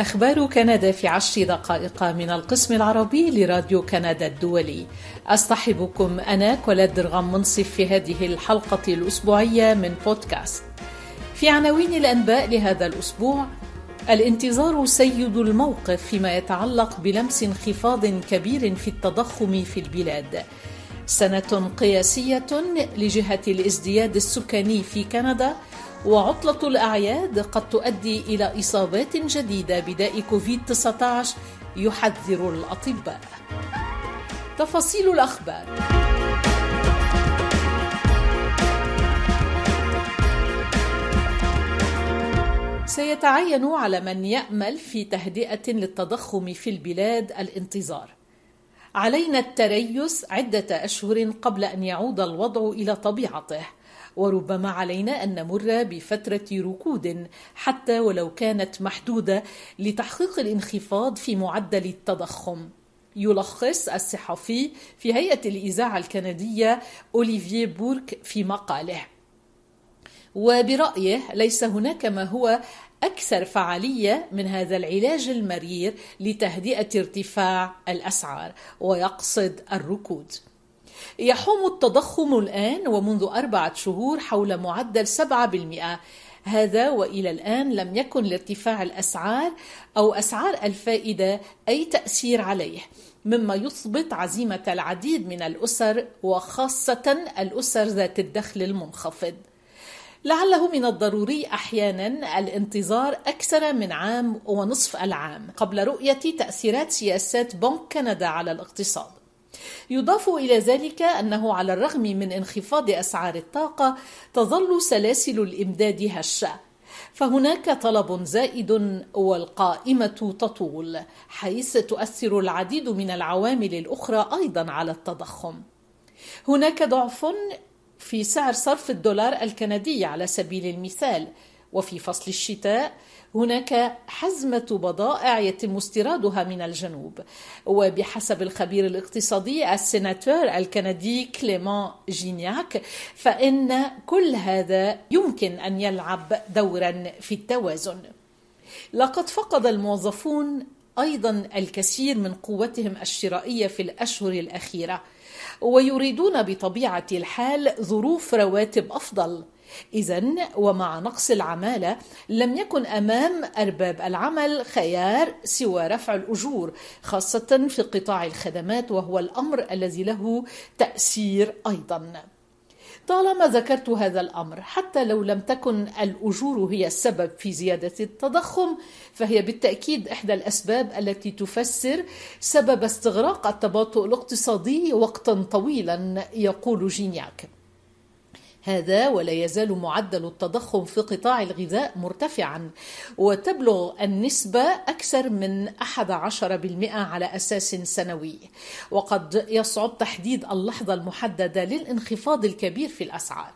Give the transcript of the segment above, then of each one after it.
أخبار كندا في عشر دقائق من القسم العربي لراديو كندا الدولي. أصطحبكم أنا كولاد درغم منصف في هذه الحلقة الأسبوعية من بودكاست. في عناوين الأنباء لهذا الأسبوع الانتظار سيد الموقف فيما يتعلق بلمس انخفاض كبير في التضخم في البلاد. سنة قياسية لجهة الازدياد السكاني في كندا وعطلة الأعياد قد تؤدي إلى إصابات جديدة بداء كوفيد 19 يحذر الأطباء. تفاصيل الأخبار سيتعين على من يأمل في تهدئة للتضخم في البلاد الانتظار. علينا التريث عدة أشهر قبل أن يعود الوضع إلى طبيعته. وربما علينا أن نمر بفترة ركود حتى ولو كانت محدودة لتحقيق الانخفاض في معدل التضخم. يلخص الصحفي في هيئة الإذاعة الكندية اوليفيه بورك في مقاله. وبرأيه ليس هناك ما هو أكثر فعالية من هذا العلاج المرير لتهدئة ارتفاع الأسعار ويقصد الركود. يحوم التضخم الآن ومنذ أربعة شهور حول معدل 7% هذا وإلى الآن لم يكن لارتفاع الأسعار أو أسعار الفائدة أي تأثير عليه مما يثبت عزيمة العديد من الأسر وخاصة الأسر ذات الدخل المنخفض. لعله من الضروري أحيانا الانتظار أكثر من عام ونصف العام قبل رؤية تأثيرات سياسات بنك كندا على الاقتصاد. يضاف إلى ذلك أنه على الرغم من انخفاض أسعار الطاقة تظل سلاسل الإمداد هشة. فهناك طلب زائد والقائمة تطول حيث تؤثر العديد من العوامل الأخرى أيضا على التضخم. هناك ضعف في سعر صرف الدولار الكندي على سبيل المثال وفي فصل الشتاء هناك حزمة بضائع يتم استيرادها من الجنوب. وبحسب الخبير الاقتصادي السيناتور الكندي كليمون جينياك فإن كل هذا يمكن أن يلعب دورا في التوازن. لقد فقد الموظفون أيضا الكثير من قوتهم الشرائية في الأشهر الأخيرة ويريدون بطبيعة الحال ظروف رواتب أفضل. إذا ومع نقص العمالة لم يكن أمام أرباب العمل خيار سوى رفع الأجور خاصة في قطاع الخدمات وهو الأمر الذي له تأثير أيضا. طالما ذكرت هذا الأمر حتى لو لم تكن الأجور هي السبب في زيادة التضخم فهي بالتأكيد إحدى الأسباب التي تفسر سبب استغراق التباطؤ الاقتصادي وقتا طويلا يقول جينياك هذا ولا يزال معدل التضخم في قطاع الغذاء مرتفعا. وتبلغ النسبة أكثر من 11% على أساس سنوي. وقد يصعب تحديد اللحظة المحددة للانخفاض الكبير في الأسعار.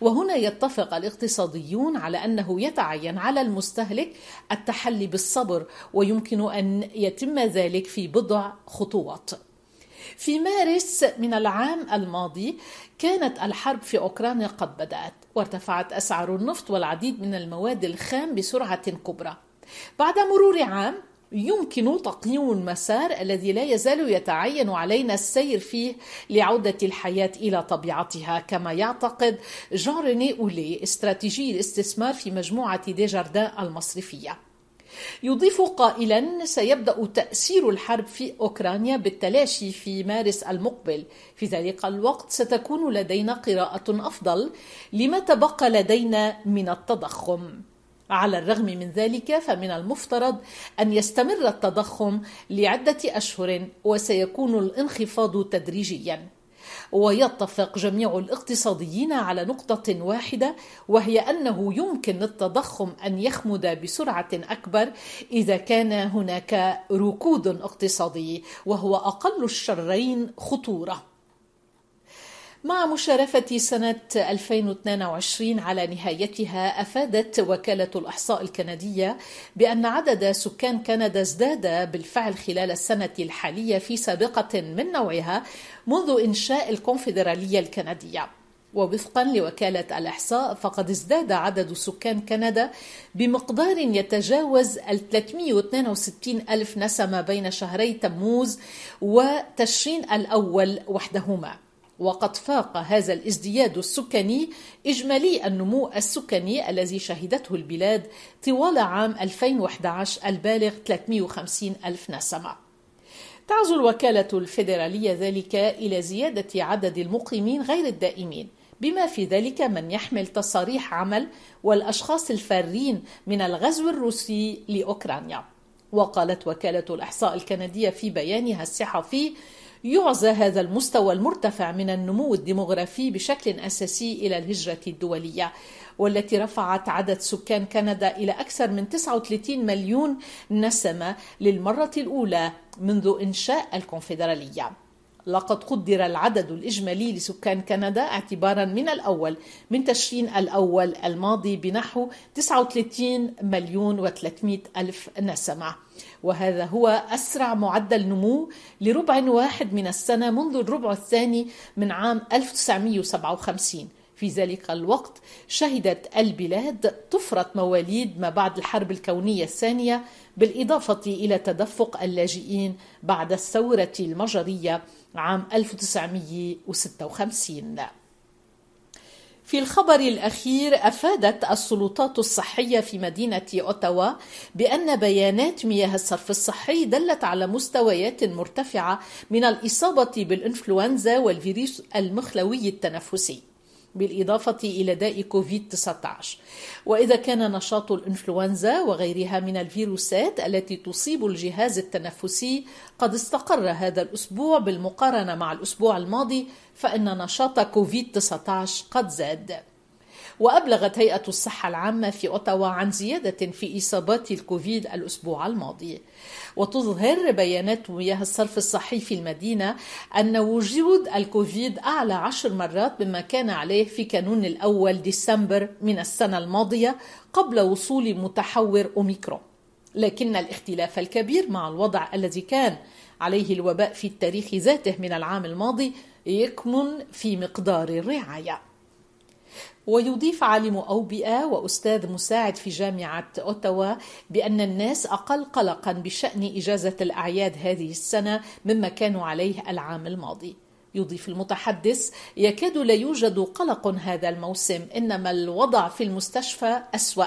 وهنا يتفق الاقتصاديون على أنه يتعين على المستهلك التحلي بالصبر ويمكن أن يتم ذلك في بضع خطوات. في مارس من العام الماضي كانت الحرب في أوكرانيا قد بدأت وارتفعت أسعار النفط والعديد من المواد الخام بسرعة كبرى. بعد مرور عام يمكن تقييم المسار الذي لا يزال يتعين علينا السير فيه لعودة الحياة إلى طبيعتها كما يعتقد جان ريني أولي استراتيجي الاستثمار في مجموعة ديجاردان المصرفية. يضيف قائلا سيبدأ تأثير الحرب في أوكرانيا بالتلاشي في مارس المقبل. في ذلك الوقت ستكون لدينا قراءة أفضل لما تبقى لدينا من التضخم. على الرغم من ذلك فمن المفترض أن يستمر التضخم لعدة أشهر وسيكون الانخفاض تدريجيا. ويتفق جميع الاقتصاديين على نقطة واحدة وهي أنه يمكن للتضخم أن يخمد بسرعة أكبر إذا كان هناك ركود اقتصادي وهو أقل الشرين خطورة. مع مشارفة سنة 2022 على نهايتها أفادت وكالة الإحصاء الكندية بأن عدد سكان كندا ازداد بالفعل خلال السنة الحالية في سابقة من نوعها منذ إنشاء الكونفدرالية الكندية. ووفقا لوكالة الإحصاء فقد ازداد عدد سكان كندا بمقدار يتجاوز ال 362 ألف نسمة بين شهري تموز وتشرين الأول وحدهما. وقد فاق هذا الازدياد السكاني إجمالي النمو السكاني الذي شهدته البلاد طوال عام 2011 البالغ 350 ألف نسمة. تعزو الوكالة الفيدرالية ذلك إلى زيادة عدد المقيمين غير الدائمين بما في ذلك من يحمل تصاريح عمل والأشخاص الفارين من الغزو الروسي لأوكرانيا. وقالت وكالة الإحصاء الكندية في بيانها الصحفي يعزى هذا المستوى المرتفع من النمو الديمغرافي بشكل أساسي إلى الهجرة الدولية والتي رفعت عدد سكان كندا إلى أكثر من 39 مليون نسمة للمرة الأولى منذ إنشاء الكونفدرالية. لقد قدر العدد الإجمالي لسكان كندا اعتبارا من الأول من تشرين الأول الماضي بنحو 39 مليون و300 ألف نسمة. وهذا هو أسرع معدل نمو لربع واحد من السنة منذ الربع الثاني من عام 1957 في ذلك الوقت شهدت البلاد طفرة مواليد ما بعد الحرب الكونية الثانية بالإضافة إلى تدفق اللاجئين بعد الثورة المجرية عام 1956 في الخبر الأخير أفادت السلطات الصحية في مدينة أوتاوا بأن بيانات مياه الصرف الصحي دلت على مستويات مرتفعة من الإصابة بالإنفلونزا والفيروس المخلوي التنفسي. بالإضافة إلى داء كوفيد-19 وإذا كان نشاط الإنفلونزا وغيرها من الفيروسات التي تصيب الجهاز التنفسي قد استقر هذا الأسبوع بالمقارنة مع الأسبوع الماضي فإن نشاط كوفيد-19 قد زاد. وأبلغت هيئة الصحة العامة في أوتاوا عن زيادة في إصابات الكوفيد الأسبوع الماضي. وتظهر بيانات مياه الصرف الصحي في المدينة أن وجود الكوفيد أعلى عشر مرات مما كان عليه في كانون الأول ديسمبر من السنة الماضية قبل وصول متحور أوميكرون. لكن الاختلاف الكبير مع الوضع الذي كان عليه الوباء في التاريخ ذاته من العام الماضي يكمن في مقدار الرعاية. ويضيف عالم أوبئة وأستاذ مساعد في جامعة أوتاوا بأن الناس أقل قلقا بشأن إجازة الأعياد هذه السنة مما كانوا عليه العام الماضي. يضيف المتحدث يكاد لا يوجد قلق هذا الموسم إنما الوضع في المستشفى أسوأ.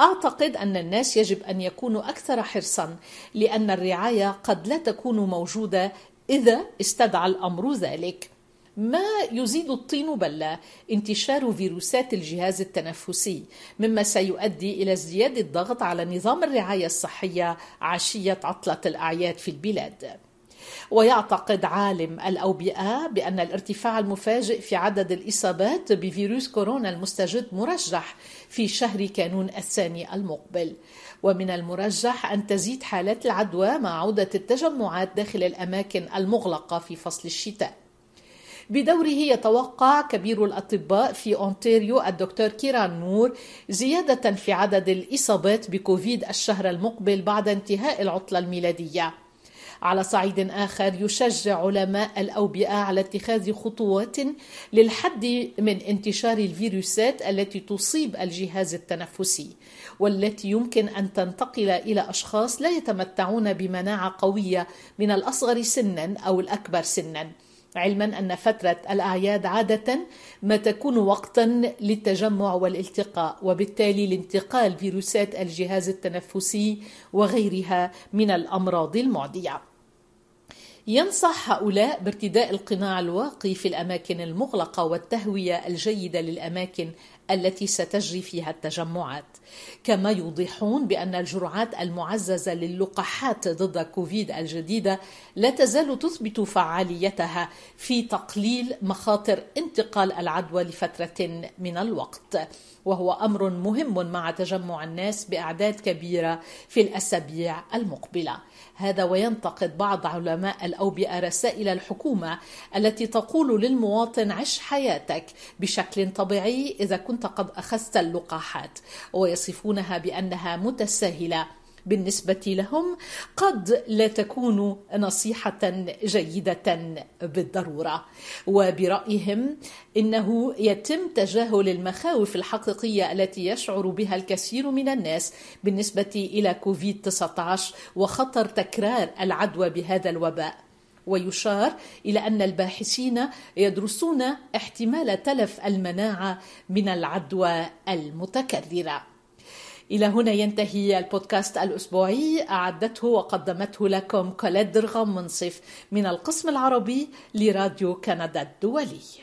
أعتقد أن الناس يجب أن يكونوا أكثر حرصا لأن الرعاية قد لا تكون موجودة إذا استدعى الأمر ذلك. ما يزيد الطين بلة انتشار فيروسات الجهاز التنفسي مما سيؤدي إلى ازدياد الضغط على نظام الرعاية الصحية عشية عطلة الأعياد في البلاد. ويعتقد عالم الأوبئة بأن الارتفاع المفاجئ في عدد الإصابات بفيروس كورونا المستجد مرجح في شهر كانون الثاني المقبل. ومن المرجح أن تزيد حالات العدوى مع عودة التجمعات داخل الأماكن المغلقة في فصل الشتاء. بدوره يتوقع كبير الأطباء في أونتاريو الدكتور كيران نور زيادة في عدد الإصابات بكوفيد الشهر المقبل بعد انتهاء العطلة الميلادية. على صعيد آخر يشجع علماء الأوبئة على اتخاذ خطوات للحد من انتشار الفيروسات التي تصيب الجهاز التنفسي والتي يمكن أن تنتقل إلى أشخاص لا يتمتعون بمناعة قوية من الأصغر سنا أو الأكبر سنا. علما أن فترة الأعياد عادة ما تكون وقتا للتجمع والالتقاء وبالتالي لانتقال فيروسات الجهاز التنفسي وغيرها من الأمراض المعدية. ينصح هؤلاء بارتداء القناع الواقي في الأماكن المغلقة والتهوية الجيدة للأماكن التي ستجري فيها التجمعات. كما يوضحون بأن الجرعات المعززة للقاحات ضد كوفيد الجديدة لا تزال تثبت فعاليتها في تقليل مخاطر انتقال العدوى لفترة من الوقت. وهو أمر مهم مع تجمع الناس بأعداد كبيرة في الأسابيع المقبلة. هذا وينتقد بعض علماء الأوبئة رسائل الحكومة التي تقول للمواطن عش حياتك بشكل طبيعي إذا كنت قد أخذت اللقاحات ويصفونها بأنها متساهلة بالنسبة لهم قد لا تكون نصيحة جيدة بالضرورة. وبرأيهم إنه يتم تجاهل المخاوف الحقيقية التي يشعر بها الكثير من الناس بالنسبة إلى كوفيد 19 وخطر تكرار العدوى بهذا الوباء. ويشار إلى أن الباحثين يدرسون احتمال تلف المناعة من العدوى المتكررة. إلى هنا ينتهي البودكاست الأسبوعي. أعدته وقدمته لكم كوليد درغم منصف من القسم العربي لراديو كندا الدولي.